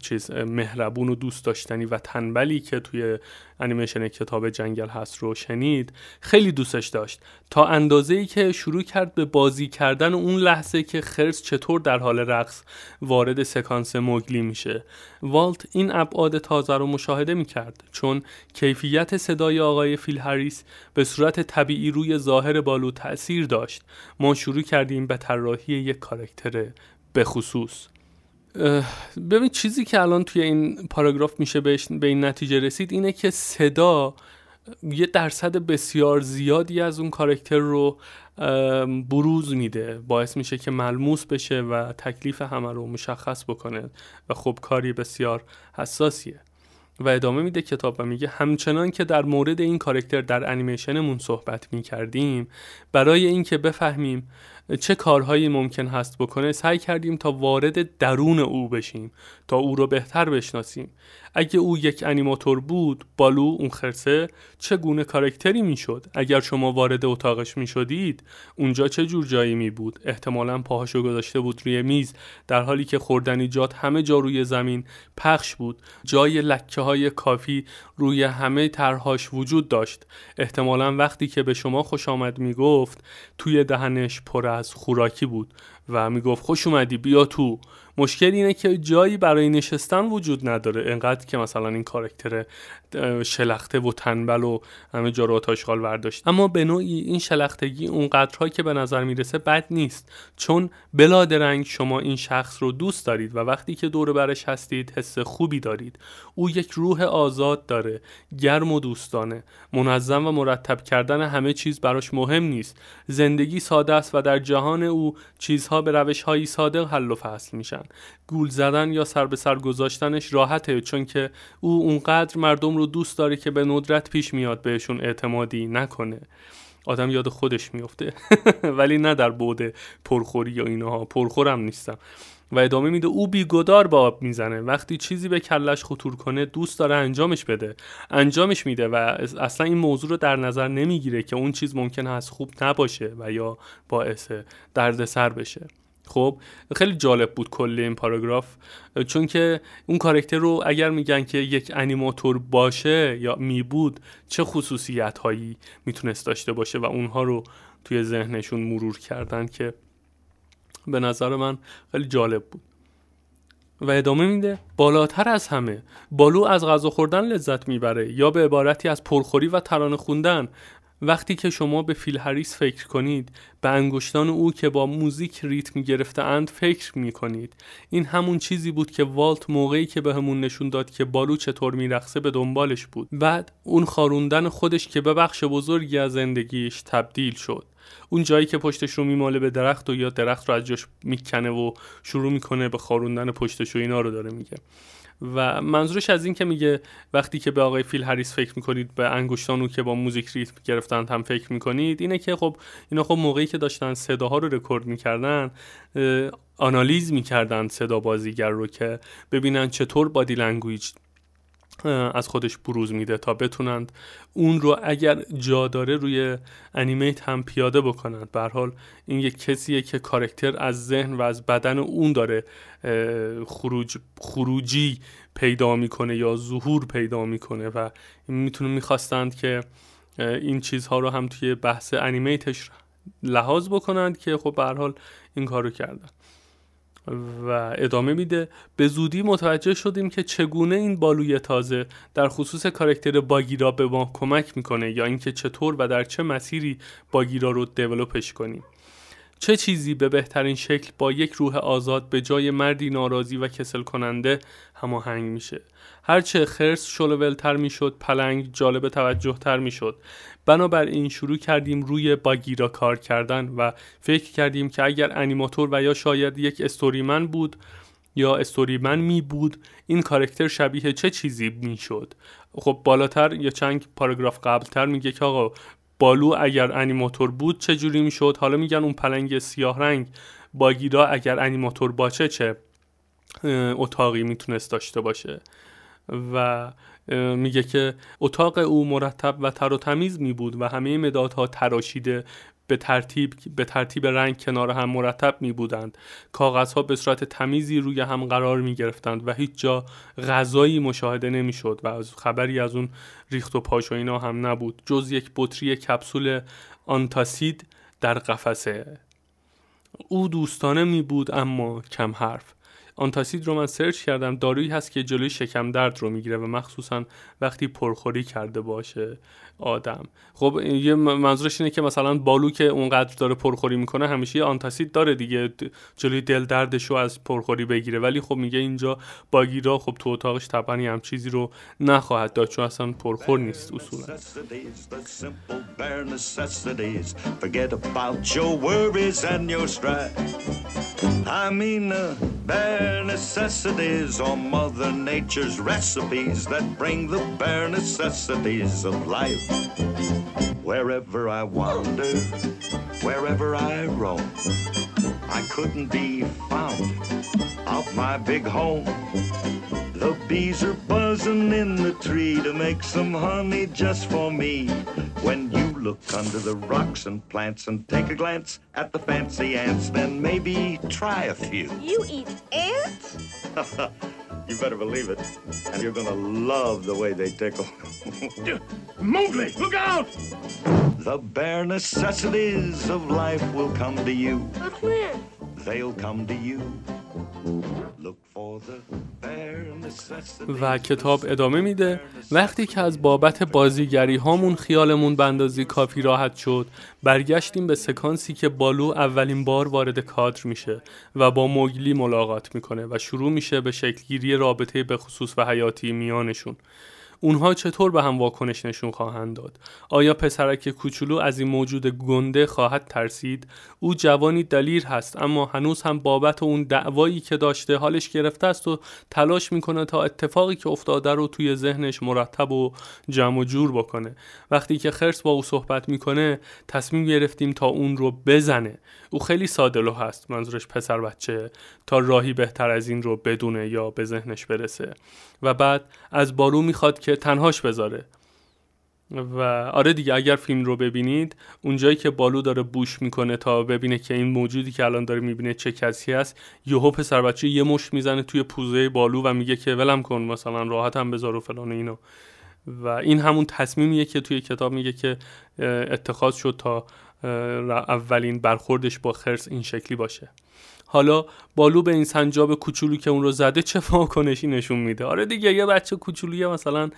چیز مهربون و دوست داشتنی و تنبلی که توی انیمیشن کتاب جنگل هست رو شنید خیلی دوستش داشت. تا اندازه ای که شروع کرد به بازی کردن اون لحظه که خرس چطور در حال رقص وارد سکانس موگلی میشه. والت این ابعاد تازه رو مشاهده می‌کرد چون کیفیت صدای آقای فیل هریس به صورت طبیعی روی ظاهر بالو تاثیر داشت. ما شروع کردیم به طراحی یک کارکتر به خصوص. ببین چیزی که الان توی این پاراگراف میشه به این نتیجه رسید اینه که صدا یه درصد بسیار زیادی از اون کارکتر رو بروز میده. باعث میشه که ملموس بشه و تکلیف همه رو مشخص بکنه و خب کاری بسیار حساسیه. و ادامه میده کتاب و میگه همچنان که در مورد این کارکتر در انیمیشنمون صحبت می‌کردیم برای اینکه بفهمیم چه کارهایی ممکن هست بکنه سعی کردیم تا وارد درون او بشیم تا او رو بهتر بشناسیم. اگه او یک انیماتور بود بالو اون خرسه چه گونه کارکتری می‌شد؟ اگر شما وارد اتاقش می‌شدید اونجا چه جور جایی می بود احتمالا پاهاشو گذاشته بود روی میز در حالی که خوردنیجات همه جا روی زمین پخش بود. جای لکه های کافی روی همه طرحهاش وجود داشت. احتمالا وقتی که به شما خوش آمد می‌گفت توی دهنش پر از خوراکی بود و می‌گفت خوش اومدی بیا تو. مشکل اینه که جایی برای نشستن وجود نداره. انقدر که مثلا این کارکتر شلخته و تنبل و همه جا رو تاشغال برداشت. اما به نوعی این شلختگی اونقدرهایی که به نظر می‌رسه بد نیست چون بلا درنگ شما این شخص رو دوست دارید و وقتی که دور برش هستید حس خوبی دارید. او یک روح آزاد داره گرم و دوستانه. منظم و مرتب کردن همه چیز براش مهم نیست. زندگی ساده است و در جهان او چیزها به روش هایی ساده حل و فصل میشن. گول زدن یا سر به سر گذاشتنش راحته چون که او اونقدر مردم دوست داره که به ندرت پیش میاد بهشون اعتمادی نکنه. آدم یاد خودش میفته. ولی نه در بوده پرخوری یا اینها. پرخورم نیستم. و ادامه میده او بیگدار به آب می‌زنه. وقتی چیزی به کلش خطور کنه دوست داره انجامش بده. انجامش میده و اصلا این موضوع رو در نظر نمی‌گیره که اون چیز ممکن هست خوب نباشه و یا باعث دردسر بشه. خب خیلی جالب بود کل این پاراگراف چون که اون کارکتر رو اگر میگن که یک انیماتور باشه یا می بود چه خصوصیت هایی می‌تونست داشته باشه و اونها رو توی ذهنشون مرور کردن که به نظر من خیلی جالب بود. و ادامه میده بالاتر از همه بالو از غذا خوردن لذت می‌بره یا به عبارتی از پرخوری و ترانه خوندن وقتی که شما به فیل هریس فکر کنید به انگشتان او که با موزیک ریتم گرفته اند فکر می کنید این همون چیزی بود که والت موقعی که به همون نشون داد که بالو چطور میرقصه به دنبالش بود. بعد اون خاروندن خودش که به بخش بزرگی از زندگیش تبدیل شد. اون جایی که پشتش رو میماله به درخت و یا درخت رو از جاش می‌کنه و شروع می‌کنه به خاروندن پشتش و اینا رو داره میگه. و منظورش از این که میگه وقتی که به آقای فیل هریس فکر می‌کنید به انگشتانی که با موزیک ریتم گرفتن هم فکر می‌کنید اینه که خب اینا خب موقعی که داشتن صداها رو رکورد می‌کردن آنالیز می‌کردن صدا بازیگر رو که ببینن چطور body language از خودش بروز میده تا بتونند اون رو اگر جا داره روی animate هم پیاده بکنند. به هر حال این یک کسیه که کارکتر از ذهن و از بدن اون داره خروج خروجی پیدا می‌کنه یا ظهور پیدا می‌کنه و می‌تونه می‌خواستند که این چیزها رو هم توی بحث انیمیتش لحاظ بکنند که خب به حال این کارو کردن. و ادامه میده. به زودی متوجه شدیم که چگونه این بالوی تازه در خصوص کارکتر باگیرا به ما کمک می‌کنه یا اینکه چطور و در چه مسیری باگیرا رو دیولوپش کنیم. چه چیزی به بهترین شکل با یک روح آزاد به جای مردی ناراضی و کسل کننده هماهنگ میشه؟ هرچه خرس شلوولتر می‌شد پلنگ جالب توجه تر می‌شد. بنابراین شروع کردیم روی باگیرا کار کردن و فکر کردیم که اگر انیماتور و یا شاید یک استوریمن بود یا استوریمن می بود این کارکتر شبیه چه چیزی می شد خب بالاتر یا چند پاراگراف قبلتر میگه که آقا بالو اگر انیماتور بود چه جوری می‌شد؟ حالا میگن اون پلنگ سیاه رنگ باگیرا اگر انیماتور باشه چه اتاقی می‌تونست داشته باشه. و میگه که اتاق او مرتب و تر و تمیز می بود و همه مدادها تراشیده به ترتیب به ترتیب رنگ کنار هم مرتب می بودند کاغذها به صورت تمیزی روی هم قرار می گرفتند و هیچ جا غذایی مشاهده نمی شد و از خبری از اون ریخت و پاش و اینا هم نبود. جز یک بطری کپسول آنتاسید در قفسه. او دوستانه می بود اما کم حرف. آنتاسید رو من سرچ کردم دارویی هست که جلوی شکم درد رو می‌گیره و مخصوصا وقتی پرخوری کرده باشه آدم. خب یه منظورش اینه که مثلا بالو که اونقدر داره پرخوری می‌کنه همیشه یه آنتاسید داره دیگه جلوی دل دردش رو از پرخوری بگیره. ولی خب میگه اینجا باگیرا خب تو اتاقش طبعا هم چیزی رو نخواهد داشت چون اصلا پرخور نیست اصولا. I mean bare necessities or Mother Nature's recipes that bring the bare necessities of life. Wherever I wander, wherever I roam, I couldn't be found out my big home. The bees are buzzing in the tree to make some honey just for me. When you look under the rocks and plants and take a glance at the fancy ants, then maybe try a few. You eat ants? you better believe it. And you're gonna love the way they tickle. Mowgli, look out! The bare necessities of life will come to you. But when? و کتاب ادامه میده. وقتی که از بابت بازیگری هامون خیالمون بندازی کافی راحت شد برگشتیم به سکانسی که بالو اولین بار وارد کادر میشه و با موگلی ملاقات می‌کنه و شروع میشه به شکلگیری رابطه به خصوص و حیاتی میانشون. اونها چطور به هم واکنش نشون خواهند داد؟ آیا پسرک کوچولو از این موجود گنده خواهد ترسید؟ او جوانی دلیر هست اما هنوز هم بابت اون دعوایی که داشته حالش گرفته است و تلاش می‌کنه تا اتفاقی که افتاده رو توی ذهنش مرتب و جمع و جور بکنه. وقتی که خرس با او صحبت می‌کنه تصمیم گرفتیم تا اون رو بزنه. او خیلی سادلو هست منظورش پسر بچه. تا راهی بهتر از این رو بدونه یا به ذهنش برسه. و بعد از بارو می‌خواد که تنهاش بذاره. و آره دیگه اگر فیلم رو ببینید اونجایی که بالو داره بوش می‌کنه تا ببینه که این موجودی که الان داره می‌بینه چه کسی هست یهو پسر بچه یه مش می‌زنه توی پوزه بالو و میگه که ولم کن مثلا راحت هم بذار و فلان اینو. و این همون تصمیمیه که توی کتاب میگه که اتخاذ شد تا اولین برخوردش با خرس این شکلی باشه. حالا بالو به این سنجاب کوچولو که اون رو زده چه واکنشی نشون میده؟ آره دیگه یه بچه کوچولویه مثلا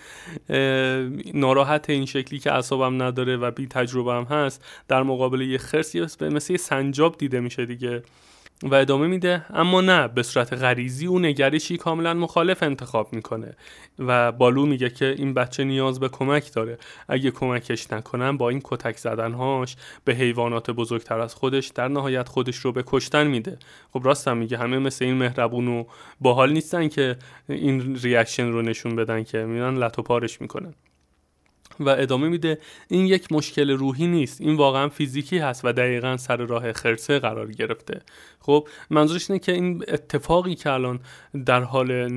ناراحت این شکلی که اعصابم نداره و بی تجربه هم هست در مقابل یه خرس مثل یه سنجاب دیده میشه دیگه. و ادامه میده اما نه به صورت غریزی او نگرشی کاملا مخالف انتخاب می‌کنه. و بالو میگه که این بچه نیاز به کمک داره. اگه کمکش نکنن با این کتک زدنهاش به حیوانات بزرگتر از خودش در نهایت خودش رو به کشتن میده. خب راستم میگه همه مثل این مهربون و باحال نیستن که این ریاکشن رو نشون بدن که میرن لط و پارش می‌کنن. و ادامه میده این یک مشکل روحی نیست این واقعا فیزیکی هست و دقیقا سر راه خرسه قرار گرفته. خب منظورش اینه که این اتفاقی که الان در حال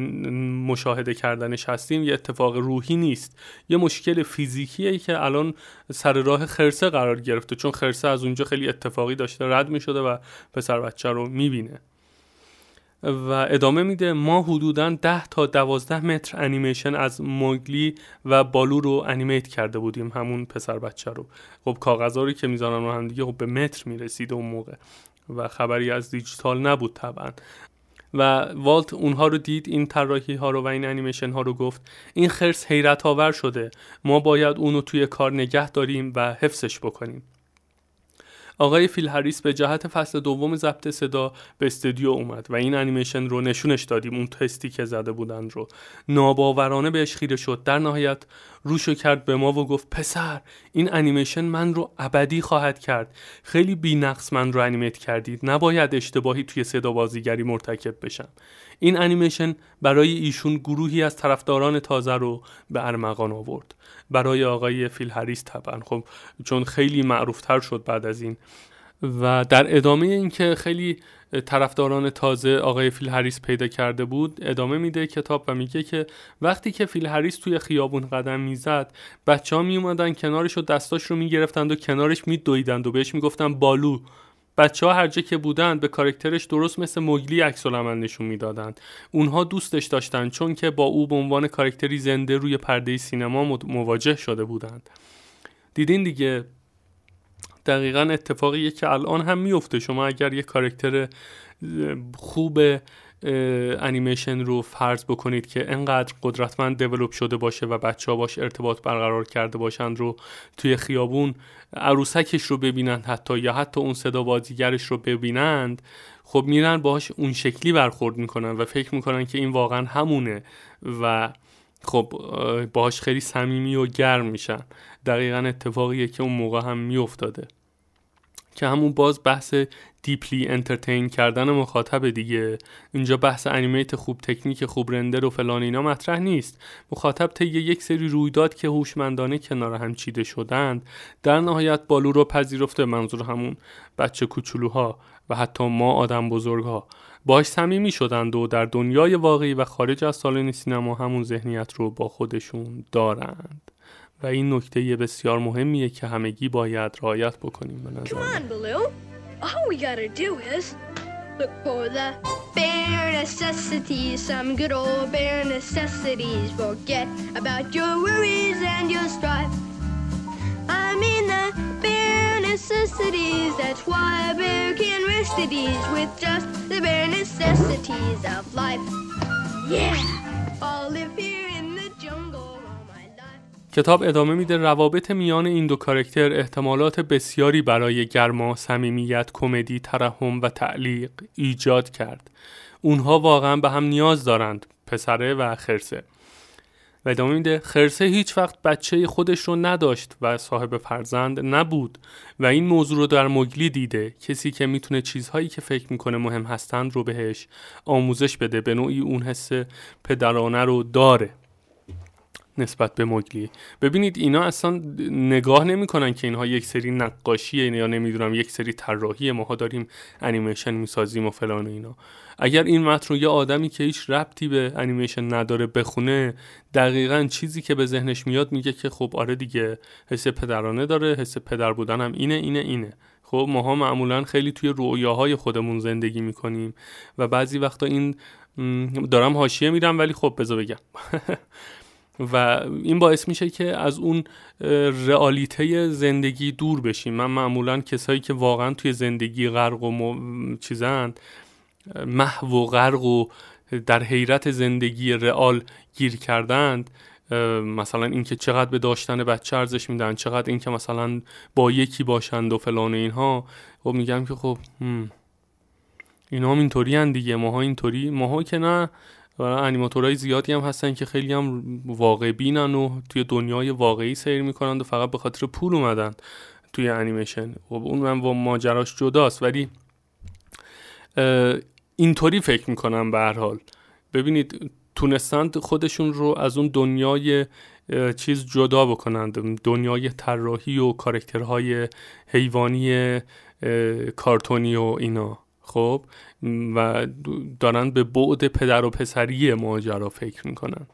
مشاهده کردنش هستیم یه اتفاق روحی نیست یه مشکل فیزیکیه که الان سر راه خرسه قرار گرفته چون خرسه از اونجا خیلی اتفاقی داشته رد می‌شده و پسر بچه رو می‌بینه. و ادامه میده ما حدودا 10 تا 12 متر انیمیشن از موگلی و بالو رو انیمیت کرده بودیم همون پسر بچه رو. خب کاغذاری که می‌ذارن رو هم دیگه خب به متر می‌رسید اون موقع و خبری از دیجیتال نبود طبعا. و والت اونها رو دید این طراحی ها رو و این انیمیشن ها رو گفت این خرس حیرت آور شده. ما باید اونو توی کار نگه داریم و حفظش بکنیم. آقای فیل هریس به جهت فصل دوم ضبط صدا به استودیو اومد و این انیمیشن رو نشونش دادیم اون تستی که زده بودن رو. ناباورانه بهش خیره شد. در نهایت روشو کرد به ما و گفت پسر این انیمیشن من رو ابدی خواهد کرد. خیلی بی نقص من رو انیمیت کردید. نباید اشتباهی توی صدا بازیگری مرتکب بشم. این انیمیشن برای ایشون گروهی از طرفداران تازه رو به ارمغان آورد. برای آقای فیل هریس طبعا. خب چون خیلی معروفتر شد بعد از این. و در ادامه اینکه خیلی طرفداران تازه آقای فیل هریس پیدا کرده بود ادامه میده کتاب و میگه که وقتی که فیل هریس توی خیابون قدم می‌زد بچه ها میومدن کنارش و دستاش رو می‌گرفتند و کنارش میدویدند و بهش می‌گفتن بالو. بچه ها هر جا که بودند به کارکترش درست مثل موگلی عکس نشون می‌دادند اونها دوستش داشتند چون که با او به عنوان کارکتری زنده روی پرده سینما مواجه شده بودند. دیدین دیگه؟ دقیقا اتفاقیه که الان هم میفته. شما اگر یه کارکتر خوب انیمیشن رو فرض بکنید که انقدر قدرتمند دیولوب شده باشه و بچه ها باش ارتباط برقرار کرده باشند رو توی خیابون عروسکش رو ببینند حتی یا حتی اون صدا بازیگرش رو ببینند خب میرن باهاش اون شکلی برخورد می‌کنن و فکر می‌کنن که این واقعا همونه و خب باهاش خیلی صمیمی و گرم میشن. دقیقا اتفاقیه که اون موقع هم میافتاده. که همون باز بحث دیپلی انترتین کردن مخاطب دیگه. اینجا بحث انیمیت خوب تکنیک خوب رندر و فلان اینا مطرح نیست. مخاطب طی یک سری رویداد که هوشمندانه کنار هم چیده شدند در نهایت بالو رو پذیرفته منظور همون بچه کوچولوها و حتی ما آدم بزرگها. باش صمیمی شدند و در دنیای واقعی و خارج از سالن سینما همون ذهنیت رو با خودشون دارند. و این نکته بسیار مهمیه که همگی باید رعایت بکنیم به نظر All we gotta do is look for the bare necessities, some good old bare necessities. Forget about your worries and your strife. I mean the bare necessities. That's why a bear can rest at ease with just the bare necessities of life. Yeah, I'll live here. کتاب ادامه میده روابط میان این دو کارکتر احتمالات بسیاری برای گرما، صمیمیت، کمدی، ترحم و تعلیق ایجاد کرد. اونها واقعا به هم نیاز دارند، پسره و خرسه. و ادامه میده خرسه هیچ وقت بچه خودش رو نداشت و صاحب فرزند نبود و این موضوع رو در مگلی دیده کسی که می‌تونه چیزهایی که فکر می‌کنه مهم هستند رو بهش آموزش بده به نوعی اون حس پدرانه رو داره نسبت به موگلی ببینید اینا اصلا نگاه نمی‌کنن که اینها یک سری نقاشیه یا نمی‌دونم یک سری طراحی ماها داریم انیمیشن می‌سازیم و فلان اینا. اگر این متن رو یه آدمی که هیچ ربطی به انیمیشن نداره بخونه دقیقا چیزی که به ذهنش میاد میگه که خب آره دیگه حس پدرانه داره حس پدر بودن هم اینه اینه اینه. خب ماها معمولا خیلی توی رویاهای خودمون زندگی می‌کنیم و بعضی وقتا این دارم حاشیه میرم ولی خب بذار بگم. و این باعث میشه که از اون رئالیته زندگی دور بشیم. من معمولا کسایی که واقعا توی زندگی غرق و م... چیزند محو و غرق و در حیرت زندگی رئال گیر کردند مثلا اینکه چقدر به داشتن بچه ارزش میدن چقدر اینکه مثلا با یکی باشند و فلان و اینها. خب میگم که خب اینا هم اینطوری دیگه ماها اینطوری ماها که نه. و انیماتورهای زیادی هم هستن که خیلی هم واقع بینن و توی دنیای واقعی سیر می‌کنند و فقط به خاطر پول اومدن توی انیمیشن. خب اون من با ماجراش جداست. ولی اینطوری فکر می‌کنم به هر حال. ببینید تونستند خودشون رو از اون دنیای چیز جدا بکنند. دنیای طراحی و کارکترهای حیوانی کارتونی و اینا. خب و دارن به بعد پدر و پسری ماجرا فکر می‌کنن.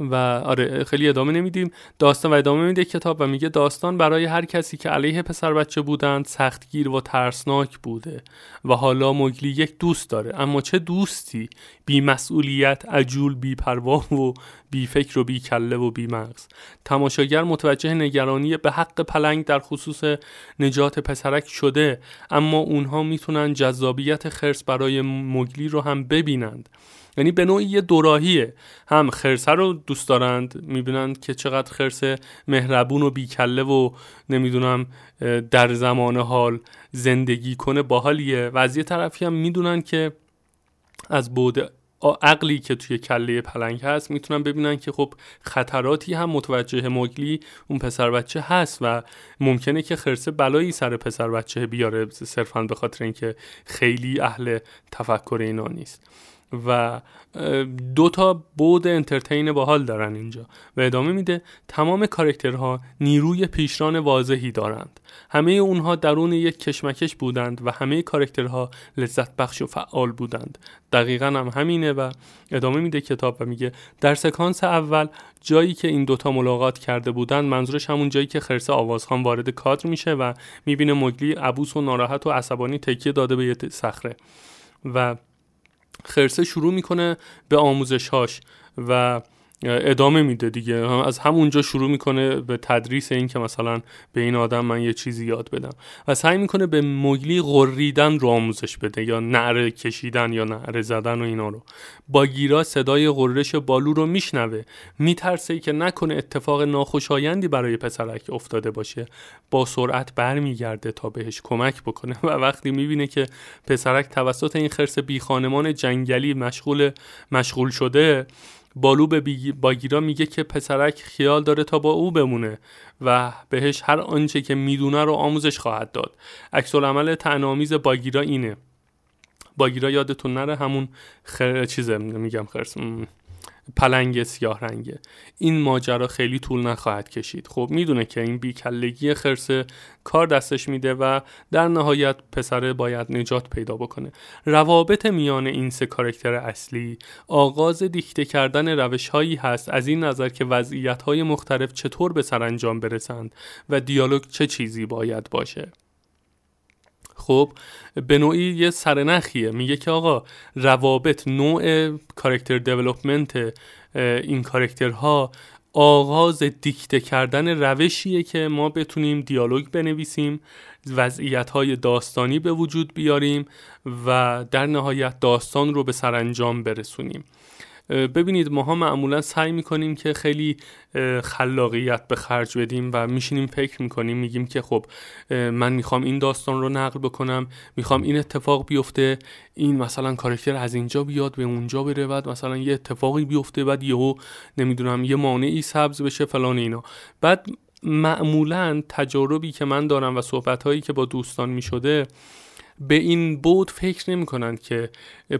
و آره خیلی ادامه نمیدیم. داستان و ادامه میده کتاب و میگه داستان برای هر کسی که علیه پسر بچه بودند سختگیر و ترسناک بوده و حالا مگلی یک دوست داره. اما چه دوستی؟ بی مسئولیت عجول بی پروا و بی فکر و بی کله و بی مغز تماشاگر متوجه نگرانی به حق پلنگ در خصوص نجات پسرک شده اما اونها می‌تونن جذابیت خرس برای مگلی رو هم ببینند. یعنی به نوعی یه دوراهیه. هم خرسه رو دوست دارند می‌بینند که چقدر خرس مهربون و بیکله و نمی‌دونم در زمان حال زندگی کنه باحالیه. و از یه طرفی هم می‌دونن که از بود عقلی که توی کله پلنگ هست می‌تونن ببینن که خب خطراتی هم متوجه مگلی اون پسر بچه هست و ممکنه که خرسه بلایی سر پسر بچه بیاره صرفا به خاطر اینکه خیلی اهل تفکر اینا نیست. و دو تا بود انترتین باحال دارن اینجا و ادامه میده تمام کارکترها نیروی پیشران واضحی دارند. همه اونها درون یک کشمکش بودند و همه کارکترها لذت بخش و فعال بودند. دقیقا هم همینه و ادامه میده کتاب و میگه در سکانس اول جایی که این دوتا ملاقات کرده بودند منظورش همون جایی که خرسه آوازخان وارد کادر میشه و می‌بینه مگلی عبوس و ناراحت و عصبانی تکیه داده به یه صخره. و خرسه شروع می‌کنه به آموزشهاش و ادامه میده دیگه. از همونجا شروع می‌کنه به تدریس این که مثلا به این آدم من یه چیزی یاد بدم. و سعی می‌کنه به مگلی غریدن رو آموزش بده یا نعره کشیدن یا نعره زدن و اینا رو. باگیرا صدای غرش بالو رو میشنوه. میترسه که نکنه اتفاق ناخوشایندی برای پسرک افتاده باشه. با سرعت برمیگرده تا بهش کمک بکنه. و وقتی می‌بینه که پسرک توسط این خرس بی خانمان جنگلی مشغول مشغول شده بالو به باگیرا میگه که پسرک خیال داره تا با او بمونه و بهش هر آنچه که می‌دونه رو آموزش خواهد داد. عکس عمل تنامیز باگیرا اینه. باگیرا یادتون نره همون خر... چیزه میگم خرس پلنگ سیاه رنگه. این ماجرا خیلی طول نخواهد کشید. خب می‌دونه که این بیکلگی خرسه کار دستش میده و در نهایت پسره باید نجات پیدا بکنه. روابط میان این سه کارکتر اصلی آغاز دیکته کردن روش هایی هست از این نظر که وضعیت های مختلف چطور به سرانجام برسند و دیالوگ چه چیزی باید باشه. خب به نوعی یه سرنخیه. میگه که آقا روابط نوع کارکتر دیولپمنت این کارکترها آغاز دیکته کردن روشیه که ما بتونیم دیالوگ بنویسیم وضعیت های داستانی به وجود بیاریم و در نهایت داستان رو به سرانجام برسونیم. ببینید ماها معمولا سعی می‌کنیم که خیلی خلاقیت به خرج بدیم و میشینیم فکر می‌کنیم میگیم که خب من می‌خوام این داستان رو نقل بکنم می‌خوام این اتفاق بیفته این مثلا کارکتر از اینجا بیاد به اونجا بره بعد مثلا یه اتفاقی بیفته بعد یهو نمی‌دونم یه مانعی سبز بشه فلان اینا. بعد معمولا تجاربی که من دارم و صحبت هایی که با دوستان می‌شده به این بود فکر نمی کنند که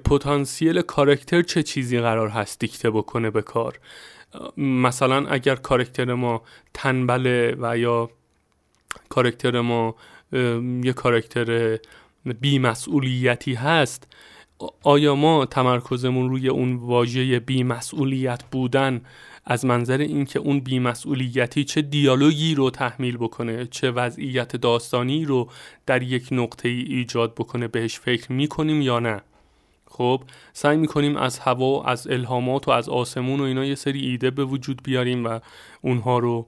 پتانسیل کارکتر چه چیزی قرار هست دیکته بکنه به کار. مثلا اگر کارکتر ما تنبله و یا کارکتر ما یه کارکتر بیمسئولیتی هست آیا ما تمرکزمون روی اون واژه بیمسئولیت بودن از منظر اینکه اون بیمسئولیتی چه دیالوگی رو تحمیل بکنه چه وضعیت داستانی رو در یک نقطه ای ایجاد بکنه بهش فکر می‌کنیم یا نه؟ خب سعی می‌کنیم از هوا از الهامات و از آسمون و اینا یه سری ایده به وجود بیاریم و اونها رو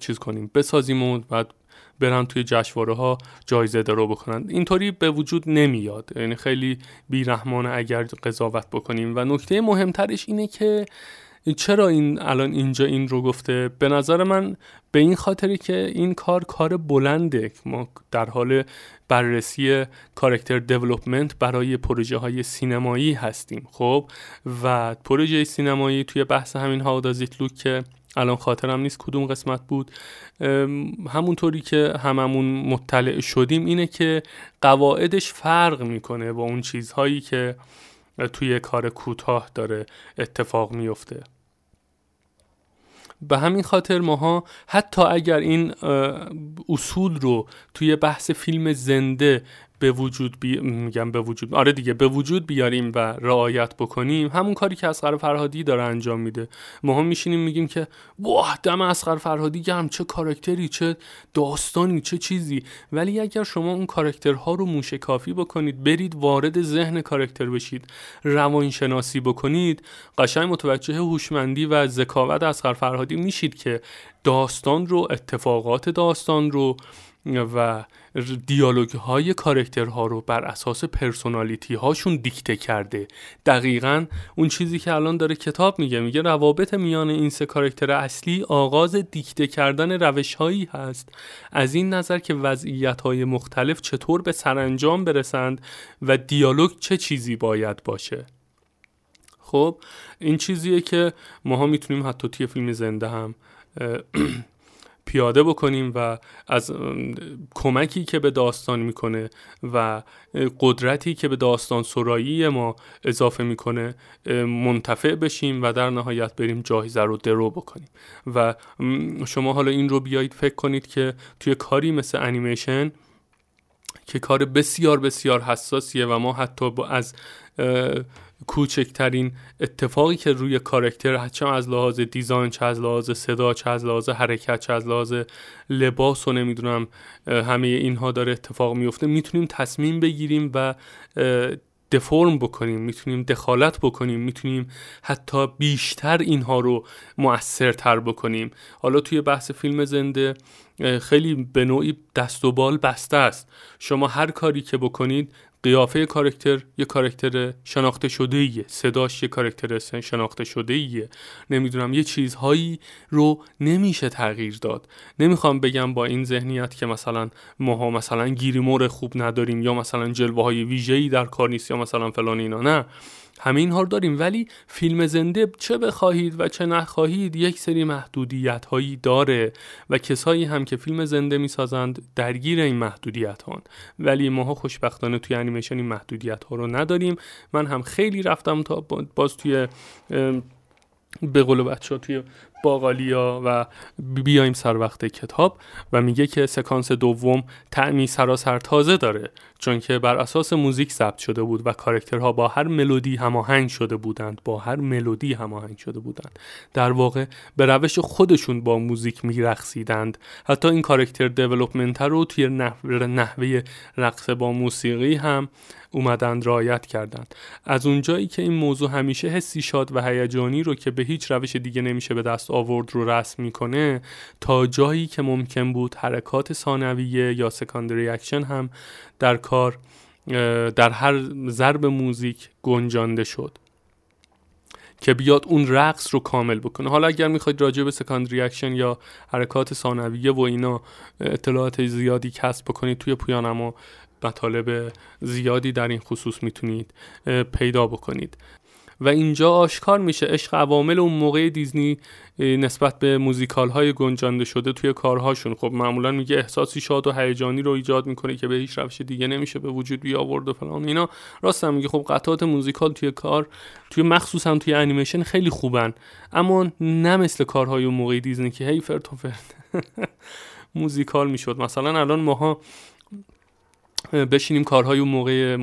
چیز کنیم. بسازیم و بعد برن توی جشنواره ها جایزه درو بکنن. اینطوری به وجود نمیاد. یعنی خیلی بیرحمانه اگر قضاوت بکنیم. و نکته مهمترش اینه که چرا این الان اینجا این رو گفته؟ به نظر من به این خاطری که این کار کار بلنده. ما در حال بررسی کارکتر دیولپمنت برای پروژه های سینمایی هستیم خب؟ و پروژه سینمایی توی بحث همین هاودازیت لوک که الان خاطرم نیست کدوم قسمت بود همونطوری که هممون مطلع شدیم اینه که قواعدش فرق می‌کنه با اون چیزهایی که توی کار کوتاه داره اتفاق میفته به همین خاطر ماها حتی اگر این اصول رو توی بحث فیلم زنده به وجود بی... میگم به وجود. آره دیگه به وجود بیاریم و رعایت بکنیم. همون کاری که اسقر فرهادی داره انجام میده. ما هم میشینیم میگیم که واه دم اصغر فرهادی گرم چه کاراکتری چه داستانی چه چیزی. ولی اگر شما اون کاراکترها رو موشکافی بکنید برید وارد ذهن کاراکتر بشید روانشناسی بکنید قشنگ متوجه هوشمندی و ذکاوت اصغر فرهادی میشید که داستان رو اتفاقات داستان رو و دیالوگ های کارکترها رو بر اساس personality هاشون دیکته کرده. دقیقا اون چیزی که الان داره کتاب میگه میگه روابط میان این سه کارکتر اصلی آغاز دیکته کردن روش هایی هست. از این نظر که وضعیت های مختلف چطور به سرانجام برسند و دیالوگ چه چیزی باید باشه. خب این چیزیه که ماها می‌تونیم حتی توی فیلم زنده هم پیاده بکنیم و از کمکی که به داستان می‌کنه و قدرتی که به داستان سرایی ما اضافه می‌کنه منتفع بشیم و در نهایت بریم جایزه رو درو بکنیم. و شما حالا این رو بیایید فکر کنید که توی کاری مثل انیمیشن که کار بسیار بسیار حساسیه و ما حتی با از کوچکترین اتفاقی که روی کارکتر چه از لحاظ دیزاین چه از لحاظ صدا چه از لحاظ حرکت چه از لحاظ لباس و نمی‌دونم همه اینها داره اتفاق میفته می‌تونیم تصمیم بگیریم و دفرم بکنیم می‌تونیم دخالت بکنیم می‌تونیم حتی بیشتر اینها رو مؤثرتر بکنیم. حالا توی بحث فیلم زنده خیلی به نوعی دست و بال بسته است. شما هر کاری که بکنید قیافه کارکتر یه کارکتر شناخته شده ایه صداش یه کارکتر شناخته شده ایه نمی‌دونم یه چیزهایی رو نمیشه تغییر داد. نمی‌خوام بگم با این ذهنیت که مثلا ماها مثلا گیریمور خوب نداریم یا مثلا جلوه های ویژه‌ای در کار نیست یا مثلا فلان اینا. نه. همه اینها رو داریم. ولی فیلم زنده چه بخواهید و چه نخواهید یک سری محدودیت هایی داره و کسایی هم که فیلم زنده می‌سازند درگیر این محدودیت هان ولی ماها خوشبختانه توی انیمیشن این محدودیت ها رو نداریم. من هم خیلی رفتم تا باز توی به قول بچه ها توی باقالیا و بیایم سر وقت کتاب و میگه که سکانس دوم تعمی سراسر تازه داره چون که بر اساس موزیک ثبت شده بود و کارکترها با هر ملودی هماهنگ شده بودند با هر ملودی هماهنگ شده بودند. در واقع به روش خودشون با موزیک میرقصیدند. حتی این کارکتر دیولپمنت رو توی نحوه رقص با موسیقی هم اومدند رعایت کردند. از اونجایی که این موضوع همیشه حسی شاد و هیجانی رو که به هیچ روش دیگه نمیشه به دست آورد رو رسم می‌کنه تا جایی که ممکن بود حرکات ثانویه یا secondary action هم در کار در هر ضرب موزیک گنجانده شد که بیاد اون رقص رو کامل بکنه. حالا اگر می‌خواید راجع به secondary action یا حرکات ثانویه و اینا اطلاعات زیادی کسب بکنید توی پویانما مطالب زیادی در این خصوص می‌تونید پیدا بکنید. و اینجا آشکار میشه. عشق عوامل اون موقع دیزنی نسبت به موزیکال های گنجانده شده توی کارهاشون. خب معمولا میگه احساسی شاد و هیجانی رو ایجاد می‌کنه که به هیچ روش دیگه نمیشه به وجود بیاورد و فلان اینا. راست میگه خب قطعات موزیکال توی کار توی مخصوصا توی انیمیشن خیلی خوبن. اما نه مثل کارهای اون موقع دیزنی که هی فرت و فرت موزیکال می‌شد. مثلا الان ماها بشینیم کارهای اون موقع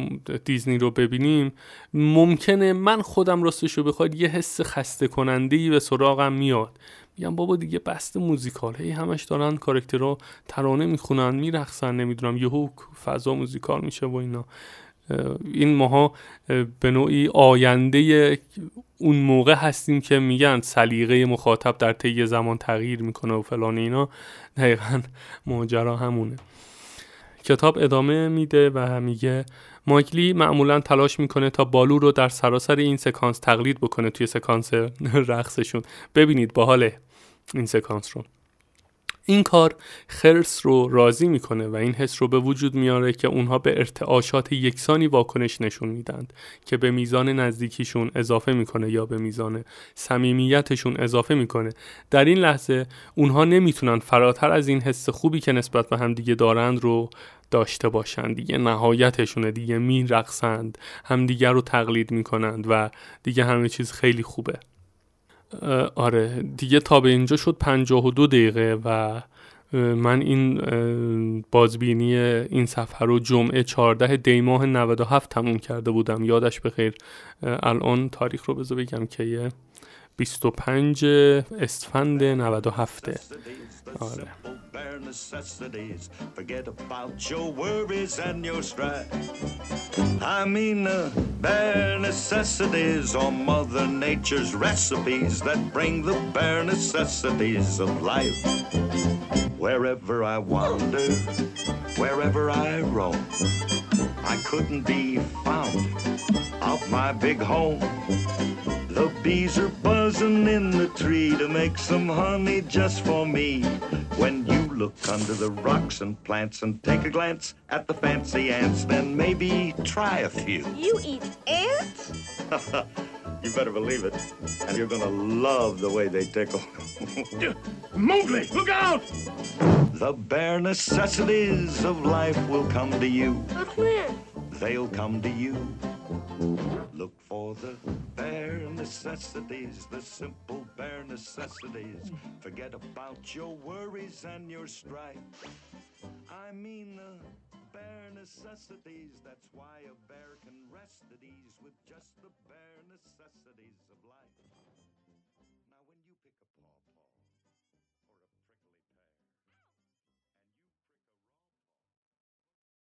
دیزنی رو ببینیم. ممکنه من خودم راستش رو بخواد یه حس خسته کننده به سراغم میاد. میگم بابا دیگه بست موزیکال. هی همش دارن کارکتر رو ترانه می‌خونن میرخصن نمی‌دونم یهو فضا موزیکال میشه و اینا. این ماها به نوعی آینده اون موقع هستیم که میگن سلیقه مخاطب در طی زمان تغییر می‌کنه و فلان اینا. دقیقا ماجرا همونه. کتاب ادامه میده و میگه مایکلی معمولا تلاش می‌کنه تا بالو رو در سراسر این سکانس تقلید بکنه توی سکانس رقصشون. ببینید باحاله این سکانس رو. این کار خرس رو راضی می‌کنه و این حس رو به وجود میاره که اونها به ارتعاشات یکسانی واکنش نشون میدند که به میزان نزدیکیشون اضافه می‌کنه یا به میزان صمیمیتشون اضافه می‌کنه. در این لحظه اونها نمی‌تونن فراتر از این حس خوبی که نسبت به هم دیگه دارند رو داشته باشند. دیگه نهایتشونه. دیگه میرقصند. همدیگه رو تقلید می‌کنند و دیگه همه چیز خیلی خوبه. آره. دیگه تا به اینجا شد دو دقیقه و من این بازبینی این صفحه رو جمعه 14 دی ماه 97 تموم کرده بودم. یادش بخیر. الان تاریخ رو بذار بگم که 25 اسفند 97 آره necessities. Forget about your worries and your strife. I mean the bare necessities or Mother Nature's recipes that bring the bare necessities of life. Wherever I wander, wherever I roam, I couldn't be found out my big home. The bees are buzzing in the tree to make some honey just for me. When you look under the rocks and plants and take a glance at the fancy ants, then maybe try a few. You eat ants? you better believe it. And you're gonna love the way they tickle. Mowgli, look out! The bare necessities of life will come to you. But when? They'll come to you. Look for the bare necessities, the simple bare necessities. Forget about your worries and your strife. I mean the bare necessities. That's why a bear can rest at ease with just the